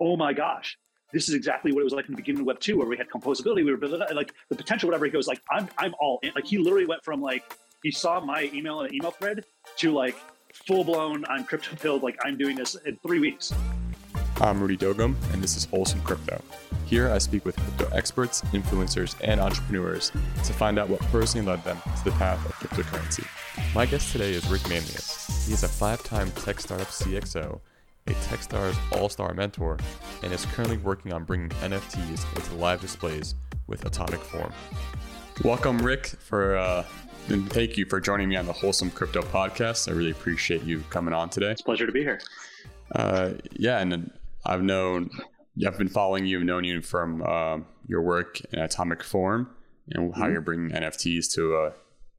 oh my gosh, this is exactly what it was like in the beginning of Web two, where we had composability, we were like the potential, whatever. He goes like, I'm I'm all in. Like he literally went from like he saw my email in an email thread to like full blown I'm crypto pilled, like I'm doing this in three weeks. I'm Rudy Dogum, and this is Wholesome Crypto. Here I speak with crypto experts, influencers, and entrepreneurs to find out what personally led them to the path of cryptocurrency. My guest today is Rick Manelius. He is a five time tech startup CXO, a Techstars all star mentor, and is currently working on bringing NFTs into live displays with Atomic Form. Welcome, Rick, for uh, and thank you for joining me on the Wholesome Crypto podcast. I really appreciate you coming on today. It's a pleasure to be here. Uh, yeah, and I've known, I've been following you, I've known you from uh, your work in Atomic Form and how mm-hmm. you're bringing NFTs to a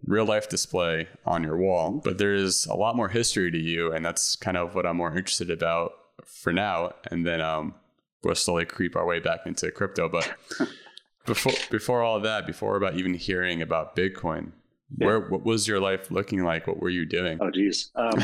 real life display on your wall. But there's a lot more history to you, and that's kind of what I'm more interested about for now. And then um, we'll slowly creep our way back into crypto. But before before all that, before about even hearing about Bitcoin, yeah. where what was your life looking like? What were you doing? Oh, geez. Um,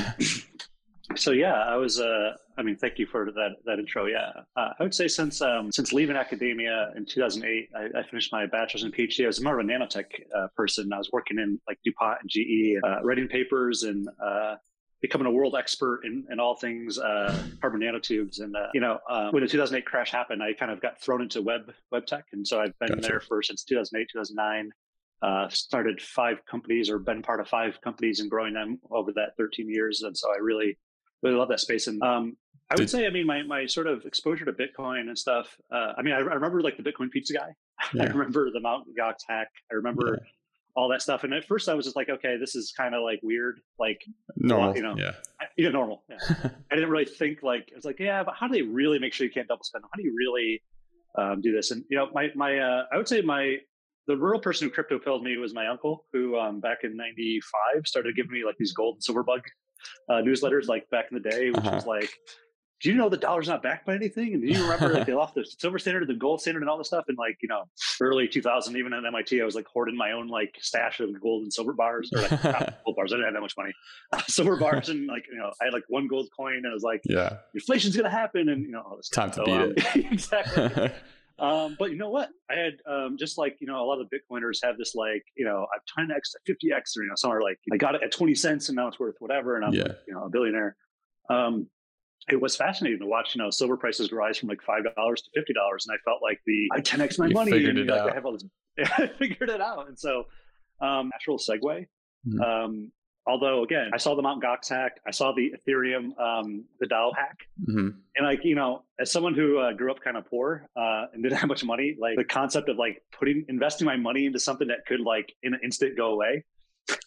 so yeah, I was. Uh, I mean, thank you for that that intro. Yeah, uh, I would say since um, since leaving academia in 2008, I, I, finished my bachelor's and PhD. I was more of a nanotech uh, person. I was working in like DuPont and GE, uh, writing papers and uh, becoming a world expert in, in all things uh, carbon nanotubes. And uh, you know, when the 2008 crash happened, I kind of got thrown into web web tech, and so I've been gotcha. there for since 2008, 2009 uh, started five companies or been part of five companies and growing them over that 13 years. And so I really, really love that space. And um, I would say, I mean, my, my sort of exposure to Bitcoin and stuff. Uh, I mean, I, I, remember like the Bitcoin pizza guy. Yeah. I remember the Mount Gox hack. I remember yeah. all that stuff. And at first I was just like, okay, this is kind of like weird. Like normal, you know, yeah, yeah normal. Yeah. I didn't really think like, it's like, yeah, but how do they really make sure you can't double spend? How do you really um, do this? And, you know, my, my, uh, I would say my, the real person who crypto pilled me was my uncle, who um, back in '95 started giving me like these gold and silver bug uh, newsletters, like back in the day, which uh-huh. was like, "Do you know the dollar's not backed by anything?" And do you remember like they lost the silver standard, the gold standard, and all this stuff? And like you know, early 2000, even at MIT, I was like hoarding my own like stash of gold and silver bars, or like gold bars. I didn't have that much money, uh, silver bars, and like you know, I had like one gold coin, and I was like, "Yeah, inflation's gonna happen," and you know, all this time stuff. to so, beat um, it. exactly. Um, but you know what? I had um, just like you know a lot of the Bitcoiners have this like you know I've 10x 50x or you know some are like I got it at 20 cents and now it's worth whatever and I'm yeah. like, you know a billionaire. Um, it was fascinating to watch you know silver prices rise from like five dollars to fifty dollars and I felt like the I 10x my you money figured and it like, out. I have all this I figured it out and so um, natural segue. Mm-hmm. Um, Although again, I saw the Mount Gox hack, I saw the Ethereum, um, the DAO hack, mm-hmm. and like you know, as someone who uh, grew up kind of poor uh, and didn't have much money, like the concept of like putting investing my money into something that could like in an instant go away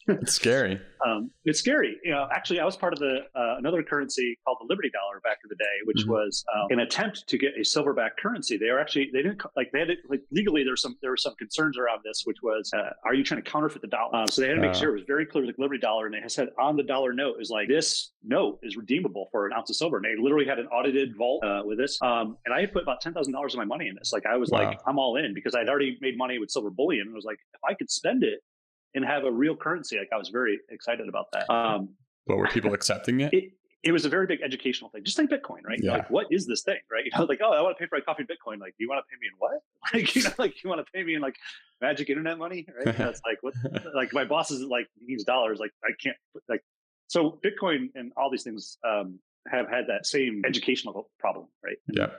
it's scary. Um, it's scary. You know, actually, I was part of the uh, another currency called the Liberty Dollar back in the day, which mm-hmm. was um, an attempt to get a silverback currency. They were actually they didn't like they had to, like legally there was some there were some concerns around this, which was uh, are you trying to counterfeit the dollar? Um, so they had to make uh, sure it was very clear like Liberty Dollar, and they said on the dollar note is like this note is redeemable for an ounce of silver. And they literally had an audited vault uh, with this. Um, and I had put about ten thousand dollars of my money in this. Like I was wow. like I'm all in because I'd already made money with silver bullion. And I was like if I could spend it and have a real currency. Like I was very excited about that. Um, but were people accepting it? it? It was a very big educational thing. Just like Bitcoin, right? Yeah. Like, what is this thing, right? You know, like, oh, I want to pay for a coffee in Bitcoin. Like, do you want to pay me in what? Like, you know, like you want to pay me in like magic internet money, right? That's like what? like my boss is like needs dollars. Like I can't like. So Bitcoin and all these things um, have had that same educational problem, right? Yeah.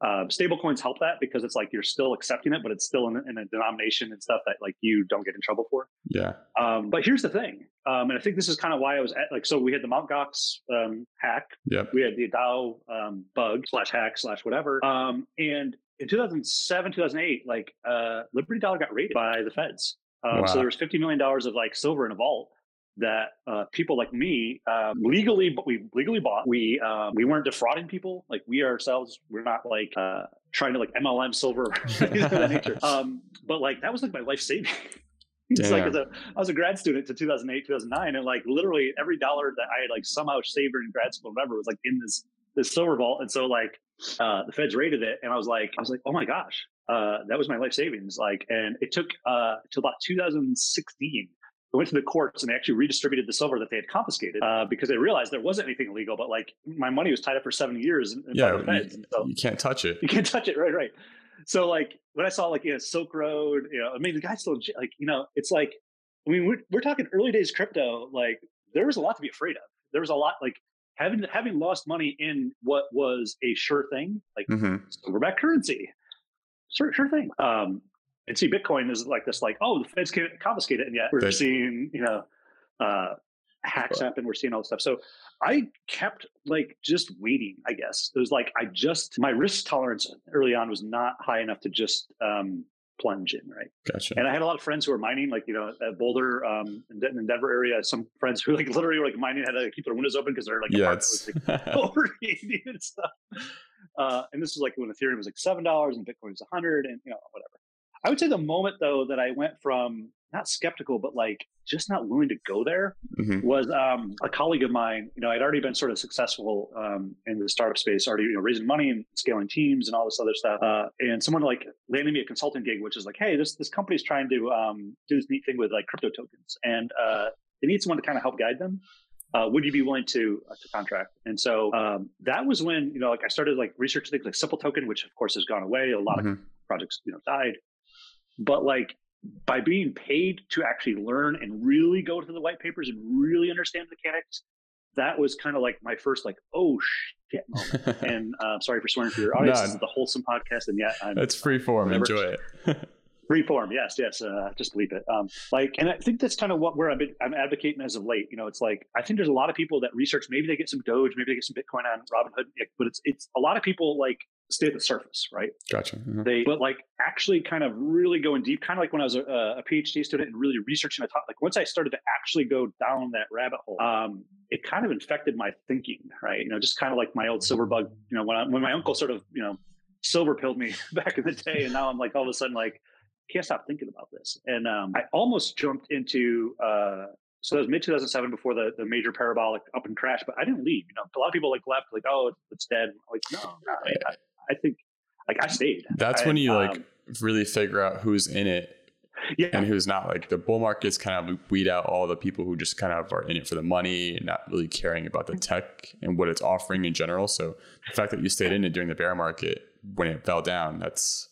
Uh, stable coins help that because it's like you're still accepting it, but it's still in, in, a denomination and stuff that like you don't get in trouble for. Yeah. Um, but here's the thing, um, and I think this is kind of why I was at like so we had the Mt. Gox um, hack. Yeah. We had the DAO um, bug slash hack slash whatever. Um, and in 2007, 2008, like uh, Liberty Dollar got raided by the feds. Um, wow. So there was 50 million dollars of like silver in a vault that uh, people like me um, legally, but we legally bought. We um, we weren't defrauding people. Like we ourselves, we're not like uh, trying to like MLM silver, um, but like that was like my life saving. it's like as a, I was a grad student to 2008, 2009, and like literally every dollar that I had like somehow saved in grad school, whatever, was like in this this silver vault. And so like uh, the feds raided it, and I was like, I was like, oh my gosh, uh, that was my life savings. Like, and it took uh, till about 2016 went to the courts and they actually redistributed the silver that they had confiscated uh, because they realized there wasn't anything illegal, but like my money was tied up for seven years. In, yeah, you, so you can't touch it. You can't touch it. Right, right. So like when I saw like you know Silk Road, you know, I mean the guy's still like you know it's like I mean we're we're talking early days crypto. Like there was a lot to be afraid of. There was a lot like having having lost money in what was a sure thing, like mm-hmm. silverback currency, sure sure thing. Um, and see, Bitcoin is like this, like oh the Feds can't confiscate it, and yet we're they, seeing you know uh, hacks happen. We're seeing all this stuff. So I kept like just waiting, I guess. It was like I just my risk tolerance early on was not high enough to just um plunge in, right? Gotcha. And I had a lot of friends who were mining, like you know, at Boulder, um, in, in Denver area. Some friends who like literally were like mining had to keep their windows open because they're like yeah, it's like, overheating and stuff. Uh, and this was like when Ethereum was like seven dollars and Bitcoin was a hundred, and you know whatever. I would say the moment though that I went from not skeptical, but like just not willing to go there mm-hmm. was um, a colleague of mine. You know, I'd already been sort of successful um, in the startup space, already you know raising money and scaling teams and all this other stuff. Uh, and someone like landed me a consulting gig, which is like, hey, this this company's trying to um, do this neat thing with like crypto tokens, and uh, they need someone to kind of help guide them. Uh, would you be willing to uh, to contract? And so um, that was when you know, like I started like researching things like Simple Token, which of course has gone away. A lot mm-hmm. of projects you know died, but like by being paid to actually learn and really go to the white papers and really understand the mechanics, that was kind of like my first like oh shit moment. and uh, sorry for swearing for your audience. This is the wholesome podcast, and yet I'm it's free form. Whatever. Enjoy it. free form, yes, yes. Uh, just believe it. Um, like, and I think that's kind of what where I'm, I'm advocating as of late. You know, it's like I think there's a lot of people that research. Maybe they get some Doge, maybe they get some Bitcoin on Robinhood, but it's it's a lot of people like stay at the surface, right? Gotcha. Mm-hmm. They, but like actually kind of really going deep, kind of like when I was a, a, PhD student and really researching a topic. Like once I started to actually go down that rabbit hole, um, it kind of infected my thinking, right? You know, just kind of like my old silver bug, you know, when I, when my uncle sort of, you know, silver pilled me back in the day. And now I'm like, all of a sudden, like, can't stop thinking about this. And um, I almost jumped into, uh, so that was mid 2007 before the, the major parabolic up and crash, but I didn't leave. You know, a lot of people like left, like, oh, it's dead. I'm like, no, no I, I think like I stayed. That's I, when you um, like really figure out who's in it yeah. and who's not. Like the bull markets kind of weed out all the people who just kind of are in it for the money and not really caring about the tech and what it's offering in general. So the fact that you stayed in it during the bear market when it fell down, that's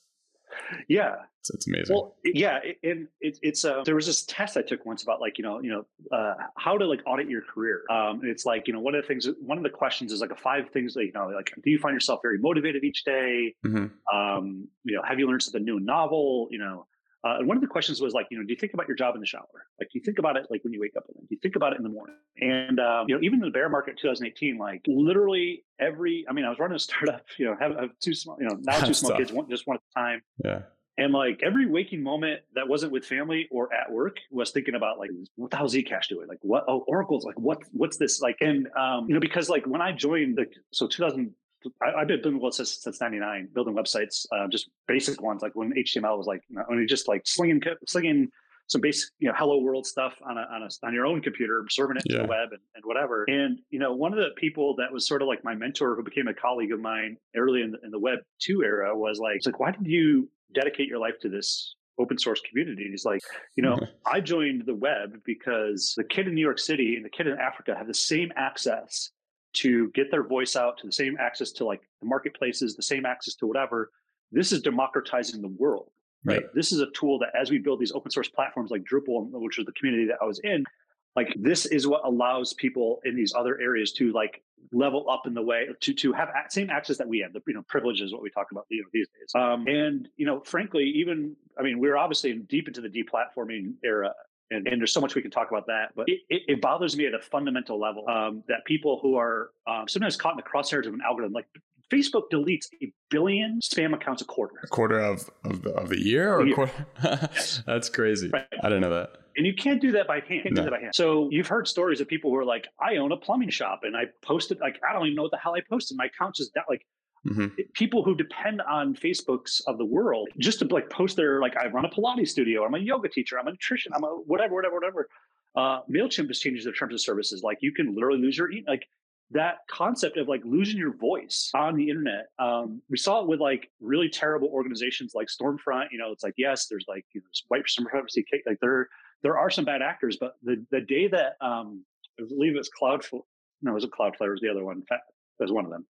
yeah, it's, it's amazing. Well, yeah, and it, it's uh, there was this test I took once about like you know you know uh, how to like audit your career. Um, and it's like you know one of the things one of the questions is like a five things that you know like do you find yourself very motivated each day? Mm-hmm. Um, you know, have you learned something new, and novel? You know. Uh, and one of the questions was like, you know, do you think about your job in the shower? Like, do you think about it like when you wake up? Do you think about it in the morning? And um, you know, even in the bear market in 2018, like literally every, I mean, I was running a startup, you know, have, have two small, you know, now two small kids, one, just one at a time. Yeah. And like every waking moment that wasn't with family or at work was thinking about like what the hell Zcash doing? Like what oh Oracle's like what what's this like? And um, you know, because like when I joined the so 2000 I, have been building websites since since '99, building websites, uh, just basic ones like when HTML was like, you know, only just like slinging slinging some basic, you know, hello world stuff on a, on a, on your own computer, serving it yeah. to the web and, and whatever. And, you know, one of the people that was sort of like my mentor who became a colleague of mine early in the, in the web two era was like, it's like, why did you dedicate your life to this open source community. And he's like, you know, I joined the web because the kid in New York City and the kid in Africa have the same access to get their voice out, to the same access to like the marketplaces, the same access to whatever. This is democratizing the world, right? Yeah. This is a tool that as we build these open source platforms like Drupal, which is the community that I was in, like this is what allows people in these other areas to like level up in the way to to have same access that we have. The you know privilege is what we talk about you know these days. Um, and you know, frankly, even I mean, we're obviously deep into the deplatforming era. And, and there's so much we can talk about that, but it, it, it bothers me at a fundamental level um, that people who are um, sometimes caught in the crosshairs of an algorithm, like Facebook deletes a billion spam accounts a quarter. A quarter of of the, of the year, or a year. yes. That's crazy. Right. I didn't know that. And you can't do that by hand. No. do that by hand. So you've heard stories of people who are like, I own a plumbing shop and I posted like I don't even know what the hell I posted. My account's just that like mm-hmm. people who depend on Facebooks of the world just to like post their like I run a Pilates studio, I'm a yoga teacher, I'm a nutrition, I'm a whatever, whatever, whatever. Uh, Mailchimp just changes their terms of services. Like you can literally lose your like that concept of like losing your voice on the internet. Um, we saw it with like really terrible organizations like Stormfront. You know, it's like yes, there's like you know, white supremacy, like they're there are some bad actors, but the the day that um, I believe it's Cloudflare, no, it was a Cloudflare was the other one. That was one of them.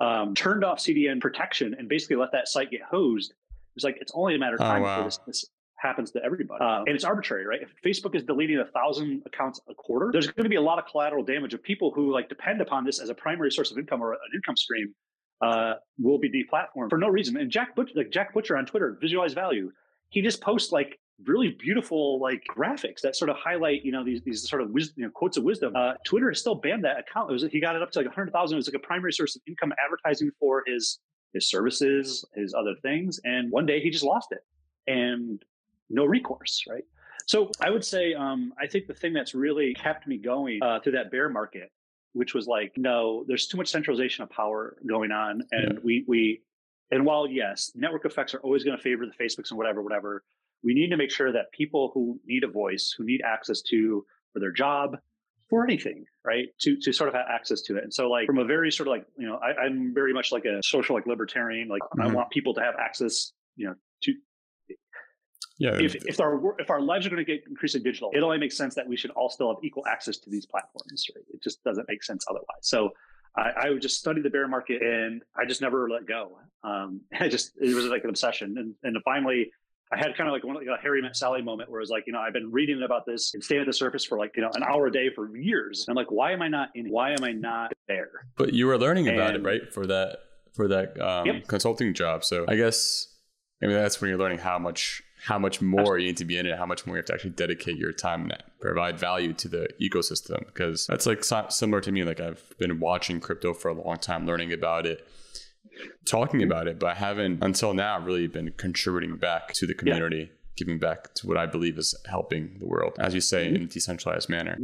Um, turned off CDN protection and basically let that site get hosed. It's like it's only a matter of Oh, time wow. before this, this happens to everybody, uh, and it's arbitrary, right? If Facebook is deleting a thousand accounts a quarter, there's going to be a lot of collateral damage of people who like depend upon this as a primary source of income or an income stream. Uh, will be deplatformed for no reason. And Jack Butcher, like Jack Butcher on Twitter, visualize value. He just posts like really beautiful like graphics that sort of highlight you know these these sort of wis- you know, quotes of wisdom. Uh, Twitter has still banned that account. It was, he got it up to like hundred thousand. It was like a primary source of income advertising for his his services, his other things. And one day he just lost it, and no recourse, right? So I would say um, I think the thing that's really kept me going uh, through that bear market, which was like, no, there's too much centralization of power going on, and we we and while yes, network effects are always going to favor the Facebooks and whatever, whatever, we need to make sure that people who need a voice, who need access to for their job, for anything, right, to to sort of have access to it. And so, like from a very sort of like you know, I, I'm very much like a social like libertarian. Like I Mhm. want people to have access, you know, to Yeah. if, if our if our lives are going to get increasingly digital, it only makes sense that we should all still have equal access to these platforms. Right? It just doesn't make sense otherwise. So I, I would just study the bear market, and I just never let go. Um, I just it was like an obsession, and and finally. I had kind of like one like a Harry Met Sally moment where it was like, you know, I've been reading about this and staying at the surface for like, you know, an hour a day for years. And I'm like, why am I not in? it? Why am I not there? But you were learning about it, right? For that for that um, Yep. consulting job. So I guess I mean that's when you're learning how much how much more you need to be in it, how much more you have to actually dedicate your time and provide value to the ecosystem. Because that's like si- similar to me. Like I've been watching crypto for a long time, learning about it, talking about it, but I haven't until now really been contributing back to the community, giving back to what I believe is helping the world, as you say, in a decentralized manner.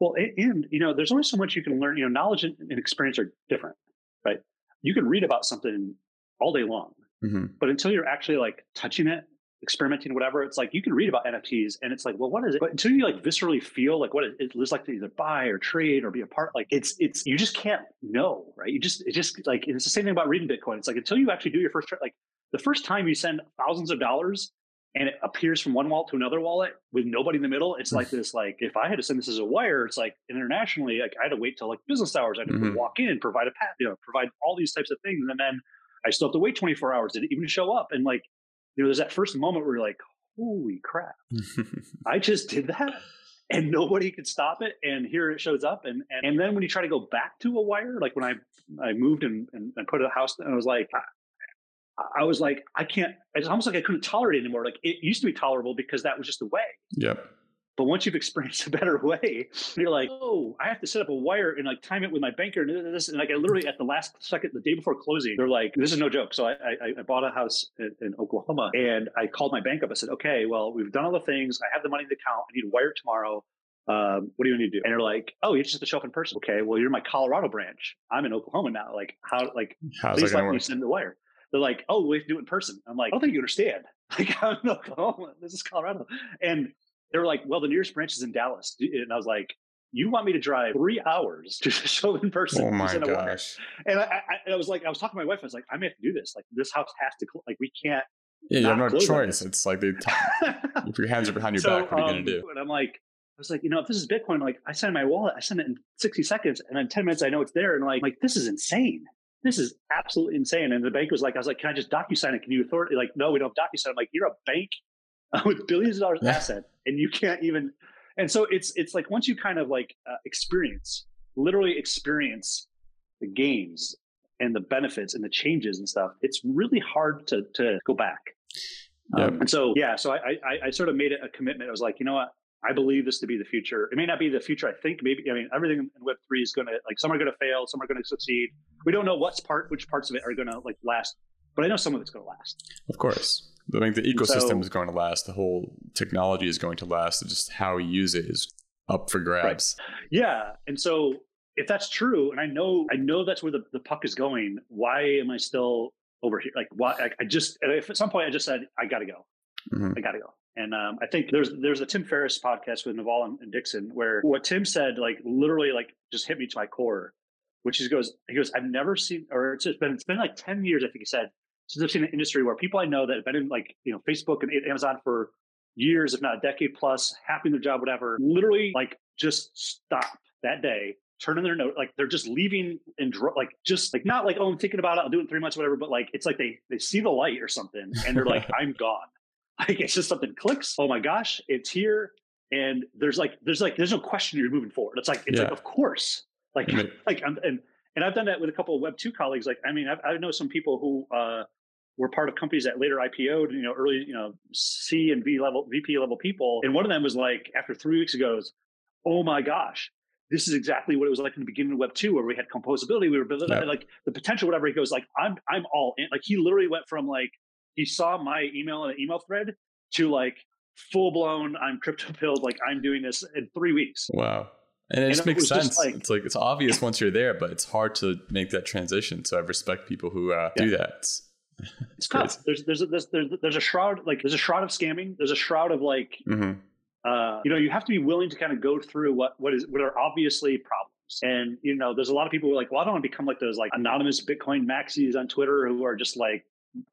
Well, and, you know, there's only so much you can learn. You know, knowledge and, experience are different, right? You can read about something all day long, hmm but until you're actually like touching it, experimenting, whatever, it's like you can read about NFTs and it's like, well, what is it? But until you like viscerally feel like what it, it looks like to either buy or trade or be a part, like it's it's you just can't know, right? You just it just like it's the same thing about reading Bitcoin. It's like until you actually do your first trade, like the first time you send thousands of dollars and it appears from one wallet to another wallet with nobody in the middle. It's like this, like if I had to send this as a wire, it's like internationally, like I had to wait till like business hours. I had to Mhm. walk in, provide a pat, you know, provide all these types of things. And then I still have to wait 24 hours. Did it even show up? And like, you know, there's that first moment where you're like, holy crap, I just did that. And nobody could stop it. And here it shows up. And, and, and then when you try to go back to a wire, like when I, I moved and, and, and put a house, and I was like, I, I was like, I can't, it's almost like I couldn't tolerate it anymore. Like it used to be tolerable because that was just the way. yep. But once you've experienced a better way, you're like, oh, I have to set up a wire and like time it with my banker and this. And like I literally at the last second, the day before closing, they're like, this is no joke. So I, I, I bought a house in, in Oklahoma and I called my bank up. I said, okay, well, we've done all the things. I have the money in the account. I need a wire tomorrow. Um, what do you need to do? And they're like, oh, you just have to show up in person. Okay, well, you're my Colorado branch. I'm in Oklahoma now. Like, how, like, How's please let to me send the wire. They're like, oh, we have to do it in person. I'm like, I don't think you understand. Like, I'm in Oklahoma. This is Colorado. And they were like, well, the nearest branch is in Dallas. And I was like, you want me to drive three hours to show in person? Oh my send a wire?" gosh. And I, I, I was like, I was talking to my wife. I was like, I may have to do this. Like, this house has to, cl- like, we can't. Yeah, you have no choice. It's like they if your hands are behind your So, back, what are you um, gonna do? And I'm like, I was like, you know, if this is Bitcoin, like, I send my wallet, I send it in 60 seconds, and in 10 minutes, I know it's there. And like, like this is insane. This is absolutely insane. And the bank was like, I was like, can I just docu sign it? Can you authority? Like, no, we don't have DocuSign. I'm like, you're a bank with billions of dollars Yeah. asset, and you can't even. And so it's it's like once you kind of like uh, experience, literally experience the gains and the benefits and the changes and stuff, it's really hard to to go back. Um, and so yeah, so I, I I sort of made it a commitment. I was like, you know what? I believe this to be the future. It may not be the future I think. Maybe I mean everything in Web three is going to like some are going to fail, some are going to succeed. We don't know what's part which parts of it are going to like last, but I know some of it's going to last. Of course. I think the ecosystem so- is going to last. The whole technology is going to last. It's just how we use it is up for grabs. Yeah, and so if that's true, and I know I know that's where the, the puck is going, why am I still over here? Like why I, I just if at some point I just said I got to go. Mhm. I got to go. And um, I think there's there's a Tim Ferriss podcast with Naval and Dixon where what Tim said like literally like just hit me to my core, which he goes he goes I've never seen or it's been it's been like ten years I think he said since I've seen an industry where people I know that have been in like you know Facebook and Amazon for years, if not a decade plus, happy in their job, whatever, literally like just stop that day, turn in their note, like they're just leaving and dro- like just like not like oh I'm thinking about it, I'll do it in three months, whatever. But like it's like they they see the light or something, and they're like I'm gone. Like it's just something clicks. Oh my gosh, it's here, and there's like there's like there's no question you're moving forward. It's like it's Yeah. like of course, like like I'm, and and I've done that with a couple of Web two colleagues. Like I mean I've, I know some people who. uh were part of companies that later IPO'd, you know, early, you know, C and V level, VP level people. And one of them was like, after three weeks ago, goes, oh my gosh, this is exactly what it was like in the beginning of Web two, where we had composability, we were building like the potential, whatever. He goes like, I'm, I'm all in. Like he literally went from like he saw my email in an email thread to like full blown, I'm crypto pilled, like I'm doing this in three weeks. Wow. And it And just it makes was just sense. like- it's like it's obvious once you're there, but it's hard to make that transition. So I respect people who uh, do that. It's, It's crazy. tough. There's, there's, a, there's, there's, there's a shroud, like there's a shroud of scamming. There's a shroud of like, Mhm. uh, you know, you have to be willing to kind of go through what what is what are obviously problems. And you know, there's a lot of people who are like, well, I don't want to become like those like anonymous Bitcoin maxis on Twitter who are just like,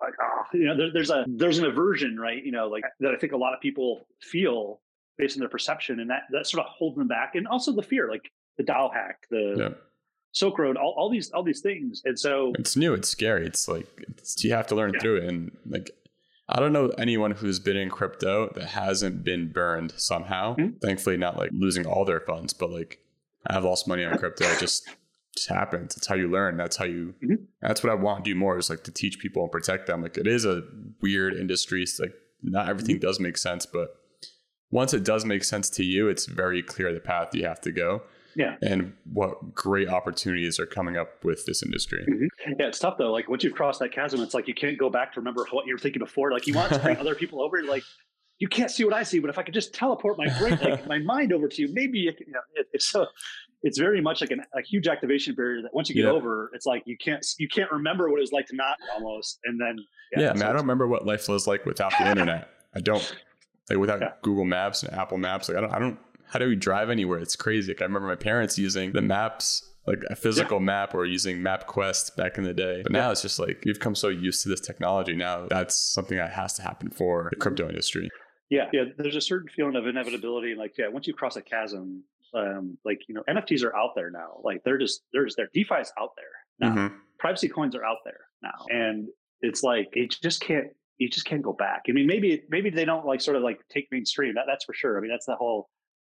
like oh, you know, there, there's a there's an aversion, right? You know, like that I think a lot of people feel based on their perception, and that that sort of holds them back, and also the fear, like the DAO hack, the Yeah. Silk Road, all, all these all these things, and so It's new. It's scary. It's like it's, you have to learn Yeah. through it. And like, I don't know anyone who's been in crypto that hasn't been burned somehow. Mhm. Thankfully, not like losing all their funds, but like I've lost money on crypto. It just just happens. It's how you learn. That's how you. Mhm. That's what I want to do more is like to teach people and protect them. Like it is a weird industry. It's like not everything does make sense, but once it does make sense to you, it's very clear the path you have to go. Yeah. And what great opportunities are coming up with this industry. Mm-hmm. Yeah, it's tough though. Like once you've crossed that chasm, it's like you can't go back to remember what you were thinking before. Like you want to bring other people over. Like you can't see what I see, but if I could just teleport my brain, like my mind over to you, maybe you, know, it, it's so. It's very much like an, a huge activation barrier that once you get Yeah. over, it's like you can't you can't remember what it was like to not almost, and then Yeah, I mean, I don't remember what life was like without the internet. I don't like without Yeah. Google Maps and Apple Maps. Like I don't, I don't. How do we drive anywhere? It's crazy. Like I remember my parents using the maps, like a physical map, or using MapQuest back in the day. But now it's just like we've come so used to this technology. Now that's something that has to happen for the crypto industry. Yeah, yeah. There's a certain feeling of inevitability. Like, yeah, once you cross a chasm, um, like you know, NFTs are out there now. Like they're just they're just there. DeFi is out there now. Mhm. Privacy coins are out there now, and it's like it just can't. You just can't go back. I mean, maybe maybe they don't like sort of like take mainstream. That, that's for sure. I mean, that's the whole,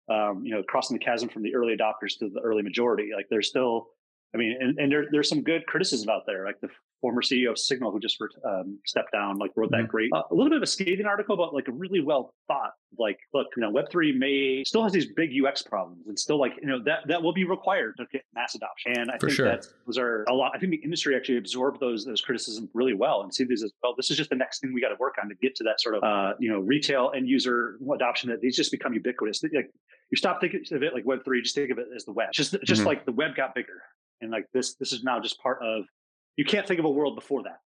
um, you know, crossing the chasm from the early adopters to the early majority. Like, there's still, I mean, and, and there, there's some good criticism out there. Like the former CEO of Signal, who just um, stepped down, like wrote that Mhm. great, uh, a little bit of a scathing article, but like a really well thought. Like, look, you know, Web three may still has these big UX problems, and still like you know that that will be required to get mass adoption. And I For think sure. that those are a lot. I think the industry actually absorbed those those criticisms really well and see these as well. This is just the next thing we got to work on to get to that sort of uh, you know retail end user adoption that these just become ubiquitous. Like you stop thinking of it like Web three, just think of it as the web. Just just Mhm. like the web got bigger, and like this this is now just part of. You can't think of a world before that.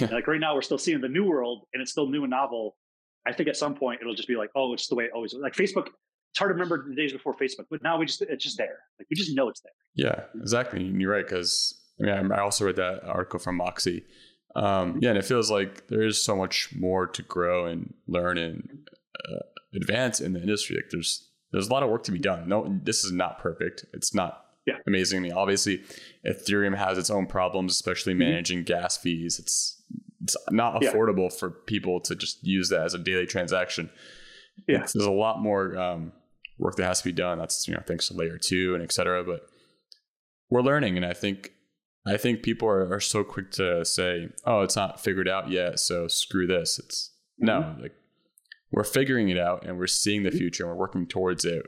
And, like right now, we're still seeing the new world, and it's still new and novel. I think at some point it'll just be like, oh, it's the way it always was. Like Facebook, it's hard to remember the days before Facebook, but now we just it's just there. Like we just know it's there. Yeah, exactly. And You're right because I mean I also read that article from Moxie. Um, yeah, and it feels like there is so much more to grow and learn and uh, advance in the industry. Like there's there's a lot of work to be done. No, this is not perfect. It's not Yeah. amazing. I mean, obviously, Ethereum has its own problems, especially Mhm. managing gas fees. It's it's not Yeah. affordable for people to just use that as a daily transaction. Yeah. It's- there's a lot more um, work that has to be done. That's you know thanks to layer two and et cetera. But we're learning, and I think I think people are, are so quick to say, "Oh, it's not figured out yet, so screw this." It's no, like we're figuring it out, and we're seeing the Mhm. future, and we're working towards it.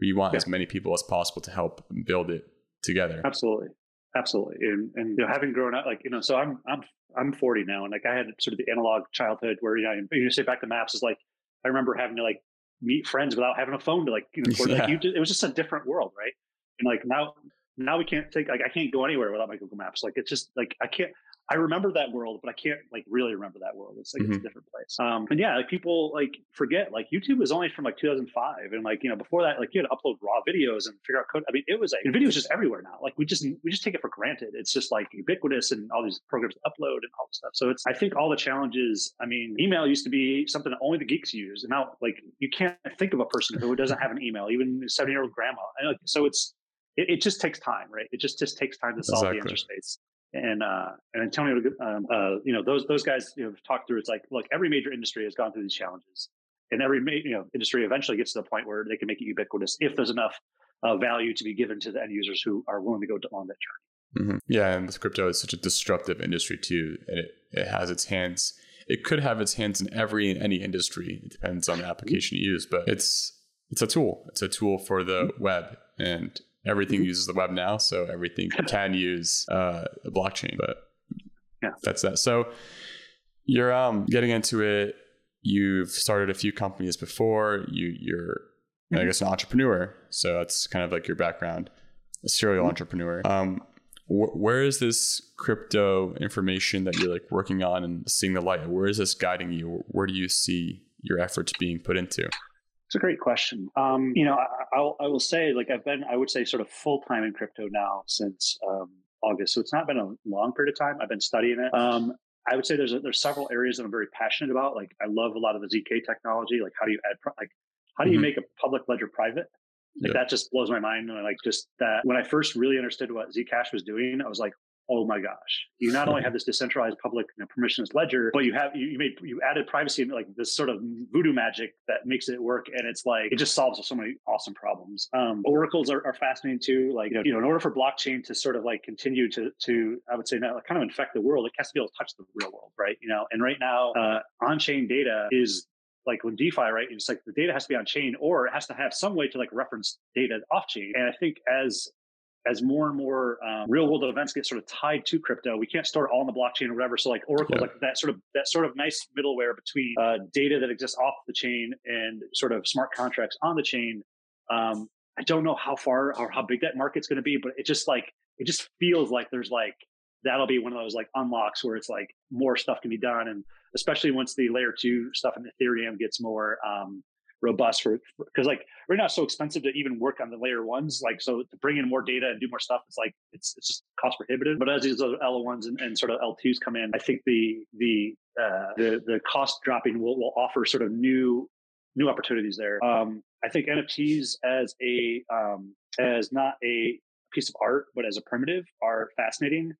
We want Yeah. as many people as possible to help build it together. Absolutely, absolutely. And and you know, having grown up, like you know, so I'm I'm I'm 40 now, and like I had sort of the analog childhood where you know you say back to maps is like I remember having to like meet friends without having a phone to like you know record, like you just, it was just a different world, right? And like now now we can't take like I can't go anywhere without my Google Maps. Like it's just like I can't. I remember that world, but I can't like really remember that world. It's like mm-hmm. it's a different place. Um, and yeah, like people like forget like YouTube was only from like 2005, and like you know before that, like you had to upload raw videos and figure out code. I mean, it was like video is just everywhere now. Like we just we just take it for granted. It's just like ubiquitous and all these programs to upload and all this stuff. So it's I think all the challenges. I mean, email used to be something that only the geeks use, and now like you can't think of a person who doesn't have an email, even a seven year old grandma. And, like, so it's it, it, just takes time, right? It just just takes time to solve exactly. the interspace and uh, and Antonio, um, uh, you know, those those guys you know talked through. It's like, look, every major industry has gone through these challenges, and every you know industry eventually gets to the point where they can make it ubiquitous if there's enough uh, value to be given to the end users who are willing to go on that journey. Mm-hmm. Yeah, and with crypto, it's such a disruptive industry too, and it, it has its hands. It could have its hands in every in any industry. It depends on the application you use, but it's it's a tool. It's a tool for the mm-hmm. web, and everything uses the web now, so everything can use uh, a blockchain. But yeah, that's that. So you're um, getting into it. You've started a few companies before. You you're mm-hmm. I guess an entrepreneur. So that's kind of like your background, a serial mm-hmm. entrepreneur. Um, wh- where is this crypto information that you're like working on and seeing the light? Where is this guiding you? Where do you see your efforts being put into? It's a great question. Um, you know, I, I'll, I will say, like, I've been, I would say, sort of full time in crypto now since um, August. So it's not been a long period of time. I've been studying it. Um, I would say there's a, there's several areas that I'm very passionate about. Like, I love a lot of the zk technology. Like, how do you add, like, how do you mm-hmm. make a public ledger private? Like that just blows my mind. And like just that when I first really understood what Zcash was doing, I was like, oh my gosh you not only have this decentralized public you know, permissionless ledger but you have you, you made you added privacy and like this sort of voodoo magic that makes it work and it's like it just solves so many awesome problems um, oracles are, are, fascinating too like you know, you know in order for blockchain to sort of like continue to to i would say not like kind of infect the world it has to be able to touch the real world right you know and right now uh, on-chain data is like with DeFi, right? It's like the data has to be on chain or it has to have some way to like reference data off chain. And I think as as more and more um, real world events get sort of tied to crypto, we can't store it all in the blockchain or whatever. So like Oracle, yeah. like that sort of that sort of nice middleware between uh, data that exists off the chain and sort of smart contracts on the chain. Um, I don't know how far or how big that market's going to be, but it just like it just feels like there's like that'll be one of those like unlocks where it's like more stuff can be done, and especially once the layer two stuff in Ethereum gets more um, robust for because like right now it's so expensive to even work on the layer ones like so to bring in more data and do more stuff it's like it's it's just cost prohibitive. But as these other l1s and, and sort of l2s come in i think the the uh, the the cost dropping will, will offer sort of new new opportunities there. Um i think nfts as a um as not a piece of art but as a primitive are fascinating.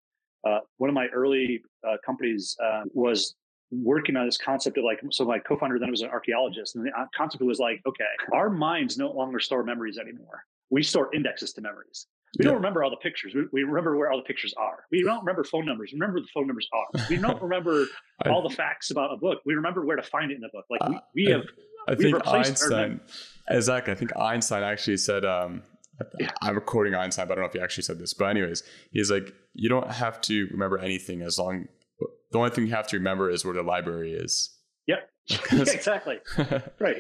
Uh, one of my early uh, companies uh, was working on this concept of like so my co-founder then was an archaeologist and the uh, concept was like okay our minds no longer store memories anymore. We store indexes to memories. We yeah. don't remember all the pictures. We, we, remember where all the pictures are. We don't remember phone numbers. We remember the phone numbers are. We don't remember I, all the facts about a book. We remember where to find it in the book. Like we, we have i, I think einstein exactly. I think einstein actually said um yeah. I'm quoting Einstein, but I don't know if he actually said this. But anyways, he's like, you don't have to remember anything as long the only thing you have to remember is where the library is. Yep. yeah, exactly. right.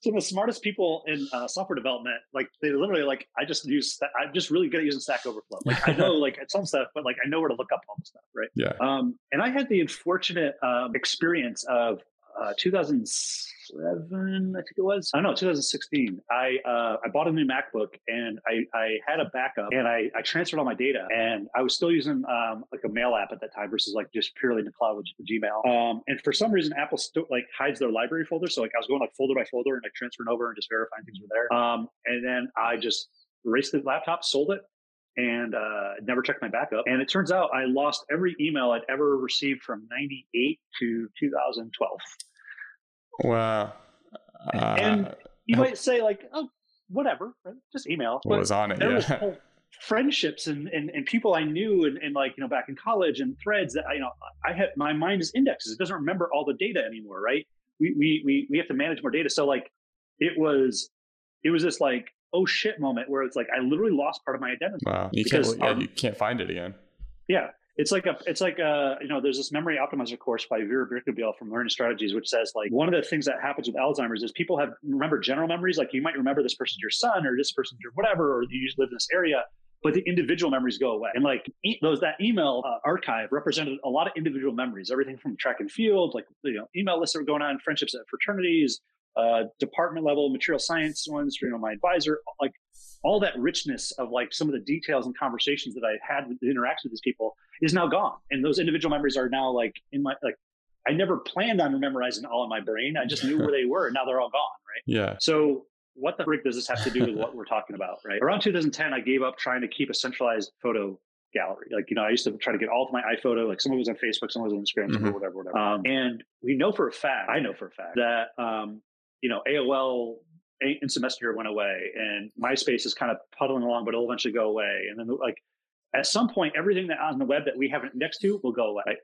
So the smartest people in uh, software development, like they literally like, I just use, I'm just really good at using Stack Overflow. Like I know like it's some stuff, but like I know where to look up all the stuff. Right. Yeah. Um, and I had the unfortunate um, experience of uh, 2007, I think it was. I don't know, 2016. I uh, I bought a new MacBook and I, I had a backup and I, I transferred all my data and I was still using um, like a mail app at that time versus like just purely in the cloud with Gmail. Um, and for some reason, Apple still like hides their library folder. So like I was going like folder by folder and like transferring over and just verifying things were there. Um, and then I just erased the laptop, sold it, and uh, never checked my backup. And it turns out I lost every email I'd ever received from 98 to 2012. Wow. Uh, and you might say, like, oh, whatever, right? just email. What was on it? There yeah. was friendships and, and, and people I knew and, and like, you know, back in college and threads that, I, you know, I had, my mind is indexes. It doesn't remember all the data anymore, right? We, we, we, we have to manage more data. So like, it was, it was this like, oh shit moment where it's like I literally lost part of my identity. Wow, you can't yeah, our, you can't find it again. Yeah, it's like a it's like a you know there's this memory optimizer course by Vera Birkenbihl from Learning Strategies, which says like one of the things that happens with Alzheimer's is people have remember general memories, like you might remember this person's your son or this person's your whatever, or you live in this area. but the individual memories go away. And like e- those, that email uh, archive represented a lot of individual memories, everything from track and field, like you know, email lists that were going on, friendships at fraternities, uh, department level material science ones, you know, my advisor, like all that richness of like some of the details and conversations that I had with the interaction with these people is now gone. And those individual memories are now like in my like I never planned on memorizing all in my brain. I just knew where they were. And now they're all gone. Right. Yeah. So what the frick does this have to do with what we're talking about? Right. Around 2010, I gave up trying to keep a centralized photo gallery. Like, you know, I used to try to get all of my iPhoto, like some of it was on Facebook, some of it was on Instagram, mm-hmm. or whatever, whatever. Um, and we know for a fact, I know for a fact that, um, you know, AOL instant messenger went away and MySpace is kind of puddling along, but it'll eventually go away. And then like at some point, everything that on the web that we have indexed to will go away.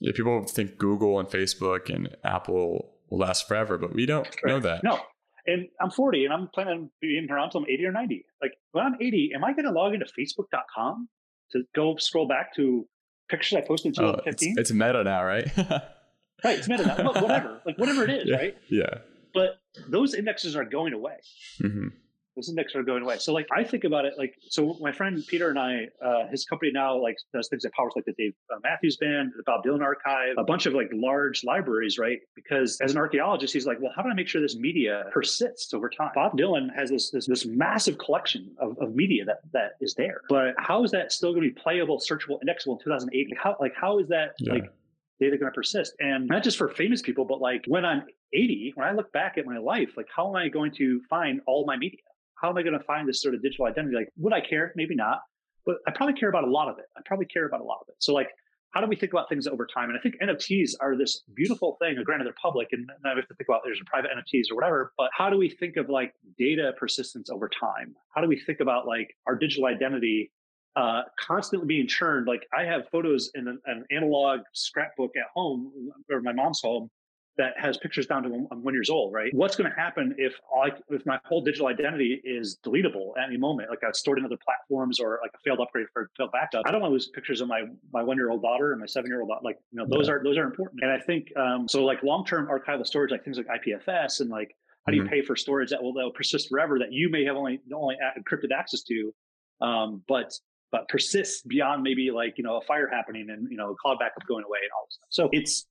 Yeah, people think Google and Facebook and Apple will last forever, but we don't know that. No. And I'm 40 and I'm planning on being around until I'm 80 or 90. Like when I'm 80, am I going to log into facebook.com to go scroll back to pictures I posted in 2015? Oh, it's, it's meta now, right? right. It's meta now. whatever. Like whatever it is, yeah, right? Yeah. But those indexes are going away. Mm-hmm those indexes are going away. So like I think about it like so my friend Peter and I, uh, his company now like does things that powers like the Dave uh, Matthews Band, the Bob Dylan Archive, a bunch of like large libraries, right? Because as an archaeologist, he's like, well, how do I make sure this media persists over time? Bob Dylan has this this, this massive collection of, of media that that is there, but how is that still going to be playable, searchable, indexable in 2008? Like how like how is that yeah. like data going to persist? And not just for famous people, but like when I'm 80, when I look back at my life, like how am I going to find all my media? how am I going to find this sort of digital identity? Like, would I care? Maybe not, but I probably care about a lot of it. I probably care about a lot of it. So, like, how do we think about things over time? And I think NFTs are this beautiful thing. Granted, they're public, and now we have to think about there's private NFTs or whatever. But how do we think of like data persistence over time? How do we think about like our digital identity uh, constantly being churned? Like I have photos in an, an analog scrapbook at home or my mom's home that has pictures down to one, one years old, right? What's going to happen if I, if my whole digital identity is deletable at any moment, like I've stored in other platforms or like a failed upgrade for failed backup? I don't want to lose pictures of my my one year old daughter and my seven year old like you know those yeah. are those are important. And I think um, so like long term archival storage, like things like IPFS and like how do you mm-hmm. pay for storage that will, that will persist forever that you may have only only encrypted access to, um, but but persists beyond maybe like you know a fire happening and you know a cloud backup going away and all this stuff. So it's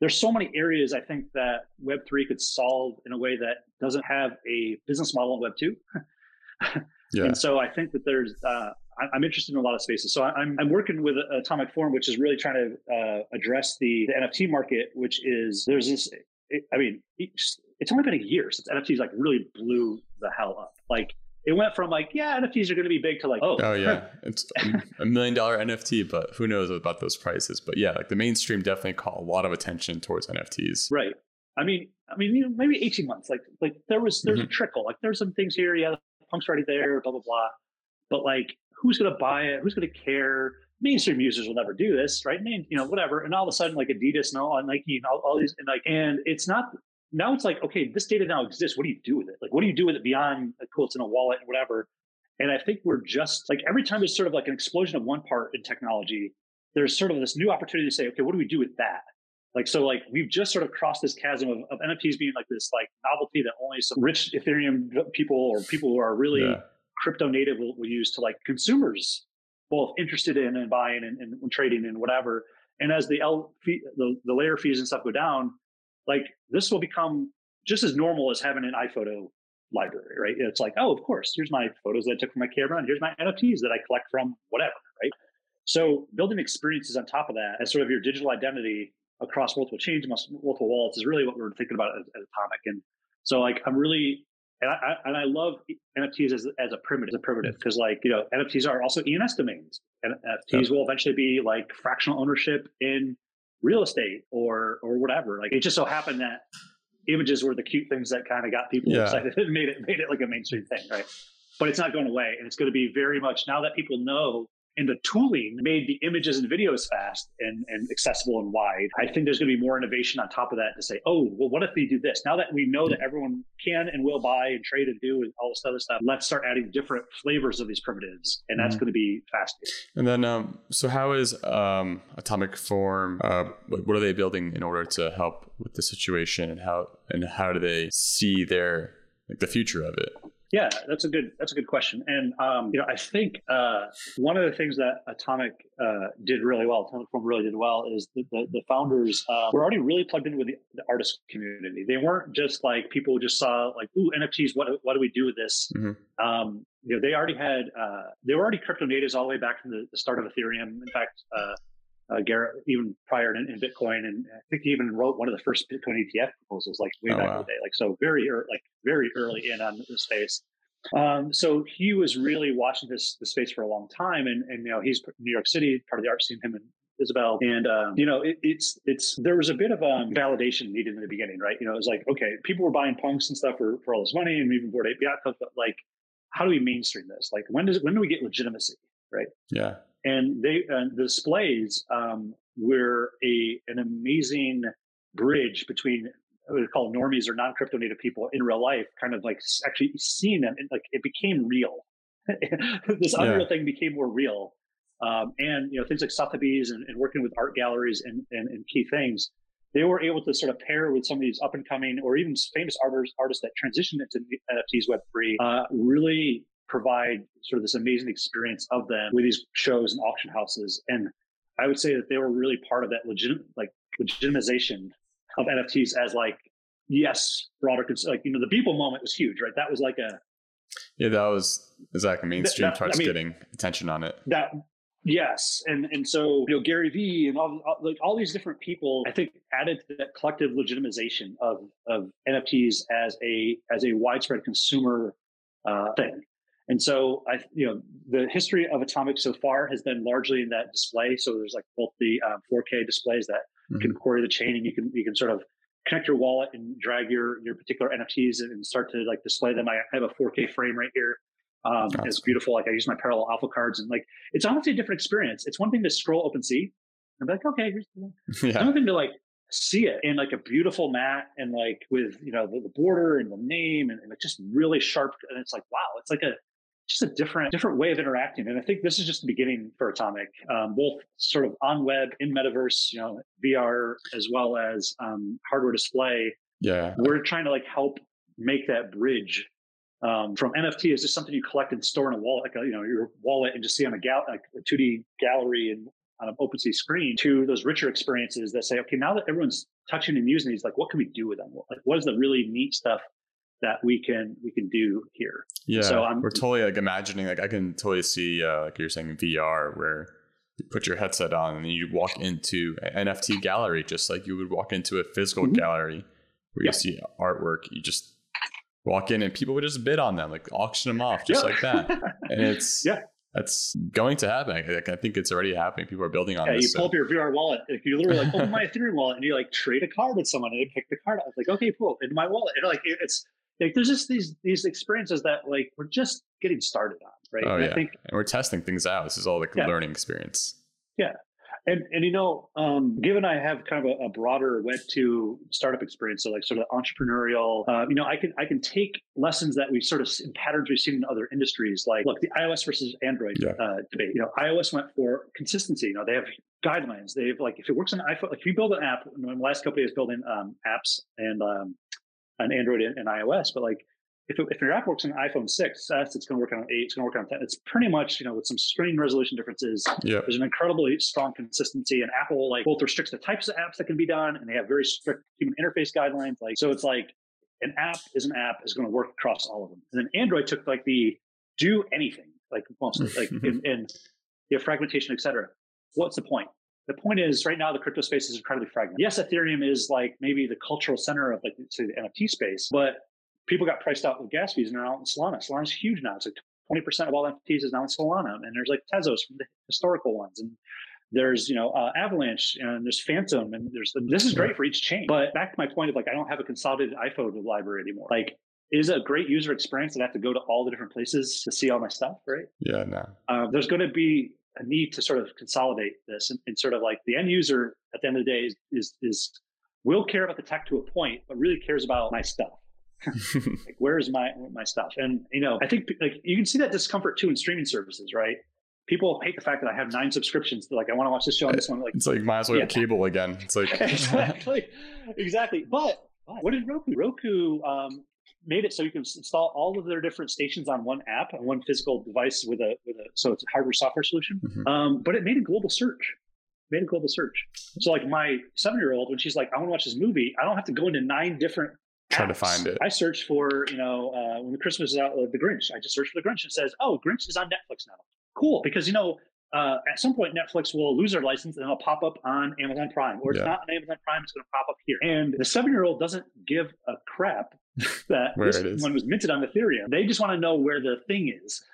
there's so many areas I think that Web3 could solve in a way that doesn't have a business model in Web2. yeah. And so I think that there's, uh, I'm interested in a lot of spaces. So I'm, I'm working with Atomic Form, which is really trying to uh, address the, the, NFT market, which is there's this. It, I mean, it's, it's only been a year since NFTs like really blew the hell up. Like it went from like, yeah, NFTs are going to be big to like, oh, oh yeah, it's a million dollar NFT, but who knows about those prices? But yeah, like the mainstream definitely caught a lot of attention towards NFTs. Right. I mean, I mean, you know, maybe eighteen months. Like, like there was there's mm-hmm. a trickle. Like there's some things here. Yeah, the punk's already there. Blah blah blah. But like, who's going to buy it? Who's going to care? Mainstream users will never do this, right? Main, you know, whatever. And all of a sudden, like Adidas and all, and Nike and all, all these, and like, and it's not now it's like, okay, this data now exists. What do you do with it? Like, what do you do with it beyond, like, cool, it's in a wallet and whatever. And I think we're just like every time there's sort of like an explosion of one part in technology, there's sort of this new opportunity to say, okay, what do we do with that? Like, so like we've just sort of crossed this chasm of, of NFTs being like this like novelty that only some rich Ethereum people or people who are really yeah. crypto native will, will, use to like consumers both interested in and buying and, and, and trading and whatever. And as the L fee, the, the layer fees and stuff go down, like this will become just as normal as having an iPhoto library, right? It's like, oh, of course, here's my photos that I took from my camera, and here's my NFTs that I collect from whatever, right? So building experiences on top of that as sort of your digital identity across multiple chains, multiple wallets is really what we're thinking about at, at Atomic. And so like I'm really and I, and I love NFTs as, as a primitive, as a primitive, mm. because like you know NFTs are also ENS domains, and NFTs will eventually be like fractional ownership in real estate or or whatever. Like it just so happened that images were the cute things that kind of got people yeah. excited and made it made it like a mainstream thing, right? But it's not going away, and it's going to be very much now that people know and the tooling made the images and videos fast and, and accessible and wide. I think there's going to be more innovation on top of that to say, oh, well, what if we do this? Now that we know that everyone can and will buy and trade and do and all this other stuff, let's start adding different flavors of these primitives. And that's mm-hmm. going to be fascinating. And then, um, so how is um, Atomic Form, uh, what are they building in order to help with the situation and how, and how do they see their, like the future of it? Yeah, that's a good that's a good question, and um, you know I think uh, one of the things that Atomic uh, did really well, Atomic Form really did well, is the, the, the founders uh, were already really plugged in with the, the, artist community. They weren't just like people who just saw like, ooh, NFTs. What what do we do with this? Mm-hmm. Um, you know, they already had uh, they were already crypto natives all the way back from the, the start of Ethereum. In fact. Uh, Garrett, even prior in, in, Bitcoin, and I think he even wrote one of the first Bitcoin ETF proposals, like way oh, back wow. in the day, like so very early, like very early in on the space. Um, so he was really watching this the space for a long time, and and you know he's New York City, part of the art scene, him and Isabel, and um, you know it, it's it's there was a bit of um, validation needed in the beginning, right? You know, it was like okay, people were buying punks and stuff for, for all this money, and even Yacht Club, but like, how do we mainstream this? Like, when does when do we get legitimacy, right? Yeah and they uh, the displays um, were a an amazing bridge between what we call normies or non-crypto native people in real life, kind of like actually seeing them and like it became real. this yeah. unreal thing became more real. Um, and you know things like Sotheby's and, and, working with art galleries and, and, and, key things, they were able to sort of pair with some of these up and coming or even famous artists artists that transitioned into NFTs Web three, uh, really provide sort of this amazing experience of them with these shows and auction houses. And I would say that they were really part of that legit, like legitimization of NFTs as like, yes, broader, like, you know, the Beeple moment was huge, right? That was like a, yeah, that was exactly mainstream that, starts I mean, getting attention on it. That yes, and and so you know Gary Vee and all, all, like all these different people, I think added to that collective legitimization of of NFTs as a as a widespread consumer uh, thing. And so I, you know, the history of Atomic so far has been largely in that display. So there's like both the um, 4K displays that mm-hmm. can query the chain, and you can you can sort of connect your wallet and drag your your particular NFTs and start to like display them. I have a 4K frame right here. Um, it's beautiful. Like I use my parallel alpha cards, and like it's honestly a different experience. It's one thing to scroll OpenSea and be like, okay, here's the yeah. It's another thing to like see it in like a beautiful mat and like with you know the, the border and the name and, and like just really sharp. And it's like wow, it's like a just a different different way of interacting. And I think this is just the beginning for Atomic, um, both sort of on web, in metaverse, you know, VR as well as um, hardware display. Yeah, we're trying to like help make that bridge um, from NFT is just something you collect and store in a wallet, like a, you know your wallet, and just see on a gal like a two D gallery and on an OpenSea screen to those richer experiences that say, okay, now that everyone's touching and using these, like what can we do with them? Like what is the really neat stuff that we can we can do here. Yeah, so I'm, we're totally like imagining like I can totally see uh, like you're saying VR where you put your headset on and you walk into an NFT gallery just like you would walk into a physical mm-hmm. gallery where yeah. you see artwork. You just walk in and people would just bid on them, like auction them off just yeah. like that. And it's yeah. That's going to happen. I, I, think it's already happening. People are building on yeah, this. You pull so. up your VR wallet. Like you literally like open my Ethereum wallet and you like trade a card with someone and they pick the card. I was like, okay, cool. In my wallet. And like it's like there's just these these experiences that like we're just getting started on, right? Oh and yeah, I think, and we're testing things out. This is all like yeah. learning experience. Yeah, and and you know, um, given I have kind of a, a, broader Web two startup experience, so like sort of entrepreneurial, uh, you know, I can I can take lessons that we've sort of in patterns we've seen in other industries, like look the iOS versus Android yeah. uh, debate. You know, iOS went for consistency. You know, they have guidelines. They've like if it works on iPhone, like if you build an app, the last couple of years building um, apps and um, on Android and, and iOS. But like, if, it, if your app works on iPhone 6S, it's going to work on 8, it's going to work on 10. It's pretty much, you know, with some screen resolution differences, yep. there's an incredibly strong consistency. And Apple, like, both restricts the types of apps that can be done, and they have very strict human interface guidelines. Like, so it's like an app is an app is going to work across all of them. And then Android took like the do anything, like mostly, like in, in you fragmentation, et cetera. What's the point? The point is right now the crypto space is incredibly fragmented. Yes, Ethereum is like maybe the cultural center of like say the NFT space, but people got priced out with gas fees and they're out in Solana. Solana's huge now. It's like 20% of all NFTs is now in Solana. And there's like Tezos from the historical ones. And there's, you know, uh, Avalanche and there's Fantom and there's, this is great for each chain. But back to my point of like, I don't have a consolidated iPhone library anymore. Like, is a great user experience that I have to go to all the different places to see all my stuff, right? Yeah, no. Uh, there's going to be a need to sort of consolidate this and, and, sort of like the end user at the end of the day is, is, is will care about the tech to a point, but really cares about my stuff. like where's my my stuff? And you know, I think like you can see that discomfort too in streaming services, right? People hate the fact that I have nine subscriptions. They're like, I want to watch this show on this one. Like, it's like might as well yeah. cable again. It's like exactly, exactly. But, but what did Roku? Roku um, made it so you can install all of their different stations on one app and one physical device with a with a so it's a hardware software solution. Mm-hmm. Um, but it made a global search. Made a global search. So like my seven year old, when she's like, I want to watch this movie, I don't have to go into nine different try to find it. I search for, you know, uh, when the Christmas is out, uh, the Grinch. I just search for the Grinch and says, oh, Grinch is on Netflix now. Cool, because you know, uh, at some point Netflix will lose their license and it'll pop up on Amazon Prime, or it's not on Amazon Prime. It's going to pop up here. And the seven-year-old doesn't give a crap that this one was minted on Ethereum. They just want to know where the thing is.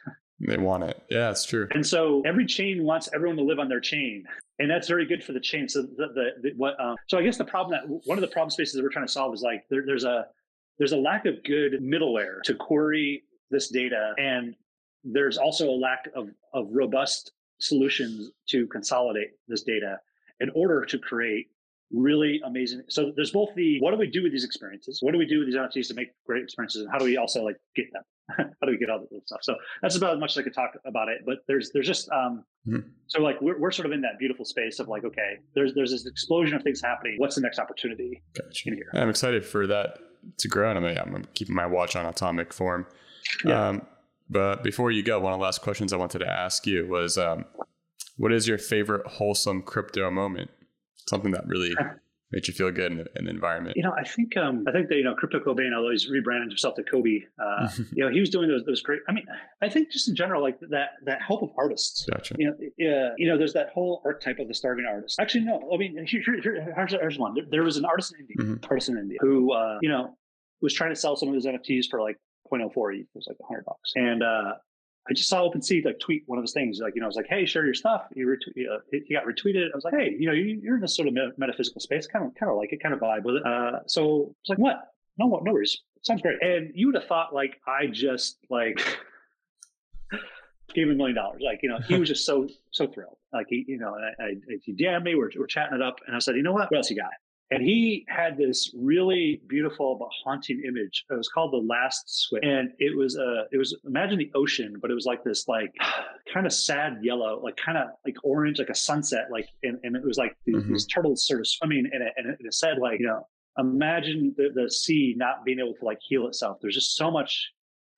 They want it. Yeah, it's true. And so every chain wants everyone to live on their chain and that's very good for the chain. So the, the, the what um, so I guess the problem that one of the problem spaces that we're trying to solve is like there, there's a there's a lack of good middleware to query this data, and there's also a lack of of robust solutions to consolidate this data in order to create really amazing. So there's both the what do we do with these experiences? What do we do with these NFTs to make great experiences? And how do we also like get them? how do we get all this stuff? So that's about as much as I could talk about it. But there's there's just um mm-hmm. so like we're, we're sort of in that beautiful space of like okay there's there's this explosion of things happening. What's the next opportunity gotcha. in here? I'm excited for that to grow, and I'm, I'm keeping my watch on atomic form. Yeah. Um, but before you go, one of the last questions I wanted to ask you was, um, what is your favorite wholesome crypto moment? Something that really made you feel good in, the environment? You know, I think um, I think that you know, Crypto Cobain, although he's rebranded himself to Kobe, uh, you know, he was doing those those great. I mean, I think just in general, like that that help of artists. Gotcha. You know, uh, you know, there's that whole archetype of the starving artist. Actually, no. I mean, here, here, here, here's, here's one. There, there, was an artist in India, mm-hmm. artist in India, who uh, you know was trying to sell some of his NFTs for like 0.04 ETH. It was like 100 bucks, and uh, I just saw OpenSea like tweet one of his things, like you know, I was like, "Hey, share your stuff." He, retweet, uh, got retweeted. I was like, "Hey, you know, you, are in this sort of metaphysical space, kind of, kind of like it, kind of vibe with it." Uh, so it's like, "What? No? No worries. Sounds great." And you would have thought like I just like gave him a million dollars. Like you know, he was just so so thrilled. Like he, you know, I, I, he DM'd me. We're we're chatting it up, and I said, "You know what? What else you got?" And he had this really beautiful but haunting image. It was called the Last Swim, and it was a uh, it was imagine the ocean, but it was like this like kind of sad yellow, like kind of like orange, like a sunset, like and, and it was like these, mm-hmm. these turtles sort of swimming in it, and it, it said like you know imagine the, the sea not being able to like heal itself. There's just so much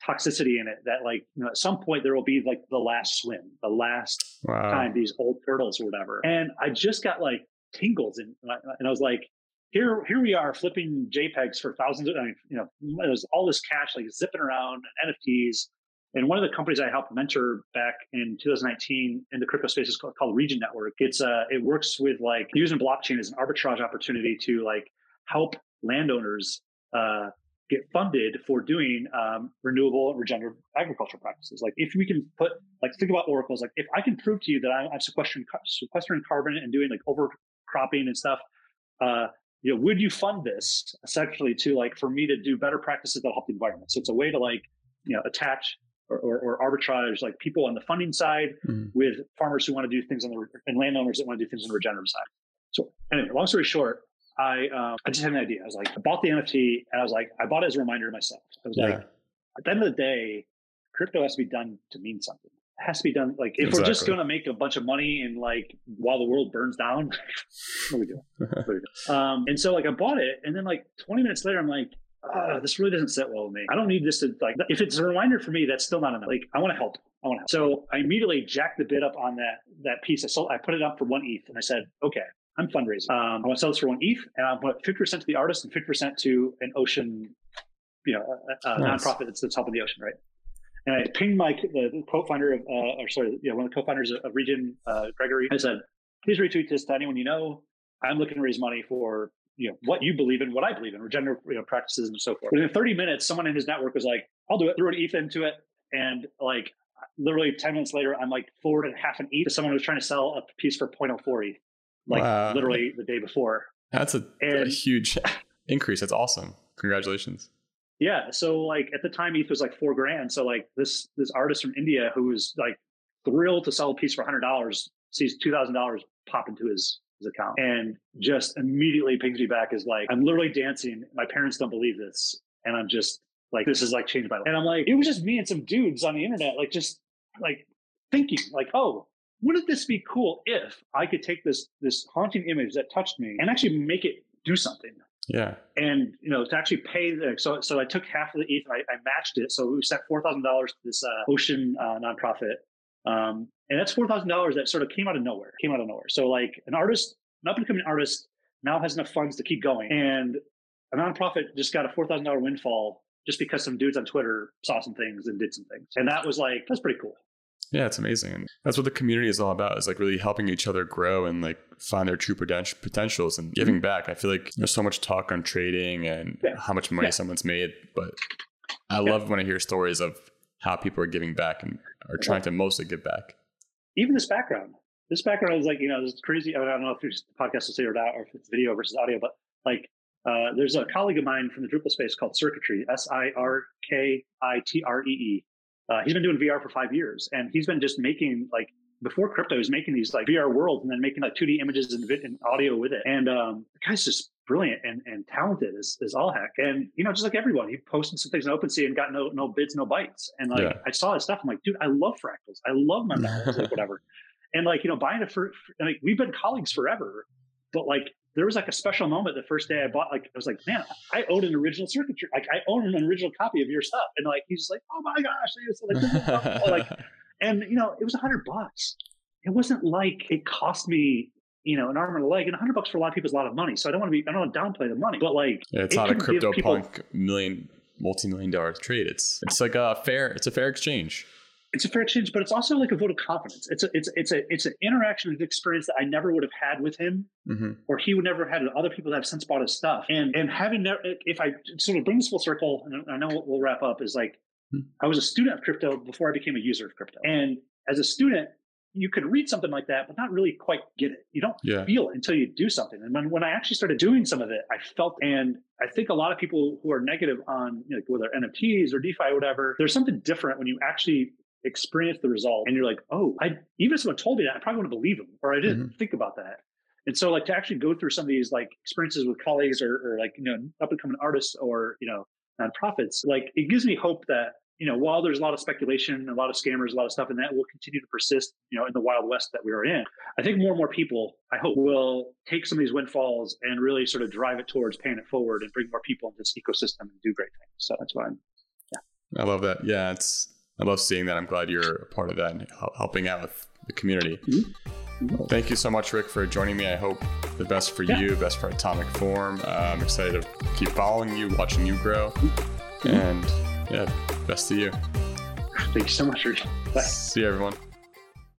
toxicity in it that like you know at some point there will be like the last swim, the last wow. time these old turtles or whatever. And I just got like tingles and and I was like here here we are flipping JPEGs for thousands of, I mean, you know, there's all this cash like zipping around and NFTs. And one of the companies I helped mentor back in 2019 in the crypto space is called, called Regen Network. It's uh, it works with like using blockchain as an arbitrage opportunity to like help landowners uh, get funded for doing um, renewable regenerative agriculture practices. Like if we can put like think about oracles, like if I can prove to you that I'm, sequestering sequestering carbon and doing like cover cropping and stuff, uh, you know, would you fund this essentially to like for me to do better practices that help the environment? So it's a way to like, you know, attach or, or, or arbitrage like people on the funding side mm-hmm. with farmers who want to do things on the and landowners that want to do things on the regenerative side. So anyway, long story short, I um, I just had an idea. I was like, I bought the NFT and I was like, I bought it as a reminder to myself. I was yeah. like, at the end of the day, crypto has to be done to mean something has to be done. Like if exactly. we're just going to make a bunch of money and like while the world burns down, what are we doing? Are we doing? um, and so like I bought it, and then like 20 minutes later, I'm like, oh, this really doesn't sit well with me. I don't need this to like. If it's a reminder for me, that's still not enough. Like I want to help. I want to help. So I immediately jacked the bid up on that that piece. I sold. I put it up for one ETH, and I said, okay. I'm fundraising. Um, I want to sell this for one ETH, and I put 50% to the artist and 50% to an ocean, you know, a, a nice. nonprofit that's, that's helping the ocean, right? And I pinged my the, the co-founder of, uh, or sorry, yeah, one of the co-founders of, of Regen, uh, Gregory. I said, please retweet this to anyone you know. I'm looking to raise money for you know what you believe in, what I believe in, regenerative you know, practices and so forth. Within 30 minutes, someone in his network was like, "I'll do it." Threw an ETH into it, and like literally 10 minutes later, I'm like forwarded half an ETH to someone who's trying to sell a piece for 0.04 ETH, like wow. literally the day before. That's a, and, a huge increase. That's awesome. Congratulations yeah so like at the time eth was like four grand so like this this artist from india who was like thrilled to sell a piece for $100 sees $2000 pop into his his account. And just immediately pings me back is like i'm literally dancing my parents don't believe this and i'm just like this is like changed my life. And i'm like it was just me and some dudes on the internet like just like thinking like oh wouldn't this be cool if i could take this this haunting image that touched me and actually make it do something Yeah. And you know, to actually pay the so so I took half of the ETH, I, I matched it. So we sent four thousand dollars to this uh, ocean uh, nonprofit, um, and that's four thousand dollars that sort of came out of nowhere. Came out of nowhere. So like an artist, an up and coming artist, now has enough funds to keep going, and a nonprofit just got a four thousand dollar windfall just because some dudes on Twitter saw some things and did some things, and that was like that's pretty cool. Yeah, it's amazing. And that's what the community is all about is like really helping each other grow and like find their true potentials and giving mm-hmm. back. I feel like there's so much talk on trading and yeah. how much money yeah. someone's made, but I yeah. love when I hear stories of how people are giving back and are trying to mostly give back. Even this background, this background is like, you know, this crazy. I, mean, I don't know if it's the podcast will say it out or if it's video versus audio, but like uh, there's a colleague of mine from the Drupal space called Sirkitree, S I R K I T R E E. Uh, he's been doing VR for five years, and he's been just making like before crypto, he's making these like VR worlds and then making like 2D images and, and audio with it. And um, the guy's just brilliant and, and talented as, as all heck. And you know, just like everyone, he posted some things in OpenSea and got no no bids, no bites. And like yeah. I saw his stuff, I'm like, dude, I love fractals. I love my models, like whatever. And like you know, buying it for, for like we've been colleagues forever, but like there was like a special moment the first day I bought. Like I was like, man, I own an original Sirkitree. Like I own an original copy of your stuff. And like he's like, oh my gosh, like, like, and you know, it was a hundred bucks. It wasn't like it cost me. You know, an arm and a leg, and a hundred bucks for a lot of people is a lot of money. So I don't want to be, I don't want to downplay the money, but like, yeah, it's it not a crypto people, punk million, multi-million dollar trade. It's, it's like a fair, it's a fair exchange it's a fair exchange, but it's also like a vote of confidence. It's a it's it's a it's an interaction and experience that I never would have had with him, mm-hmm. or he would never have had with other people that have since bought his stuff. And and having never, if I sort of bring this full circle, and I know we'll wrap up, is like mm-hmm. I was a student of crypto before I became a user of crypto, and as a student, you could read something like that, but not really quite get it. You don't yeah. feel it until you do something. And when, when I actually started doing some of it, I felt, and I think a lot of people who are negative on you know, whether NFTs or DeFi or whatever, there's something different when you actually experience the result and you're like, oh, I even if someone told me that, I probably wouldn't believe them or I didn't mm-hmm. think about that. And so like to actually go through some of these like experiences with colleagues or, or like, you know, up and coming artists or, you know, nonprofits, like it gives me hope that, you know, while there's a lot of speculation, a lot of scammers, a lot of stuff, and that will continue to persist, you know, in the wild west that we are in. I think more and more people, I hope, will take some of these windfalls and really sort of drive it towards paying it forward and bring more people into this ecosystem and do great things. So that's why I'm, yeah. I love that. Yeah, it's I love seeing that. I'm glad you're a part of that and helping out with the community. Mm-hmm. Thank you so much, Rick, for joining me. I hope the best for yeah. you, best for Atomic Form. Uh, I'm excited to keep following you, watching you grow, mm-hmm. and yeah, best to you. Thank you so much, Rick. Bye. See you, everyone.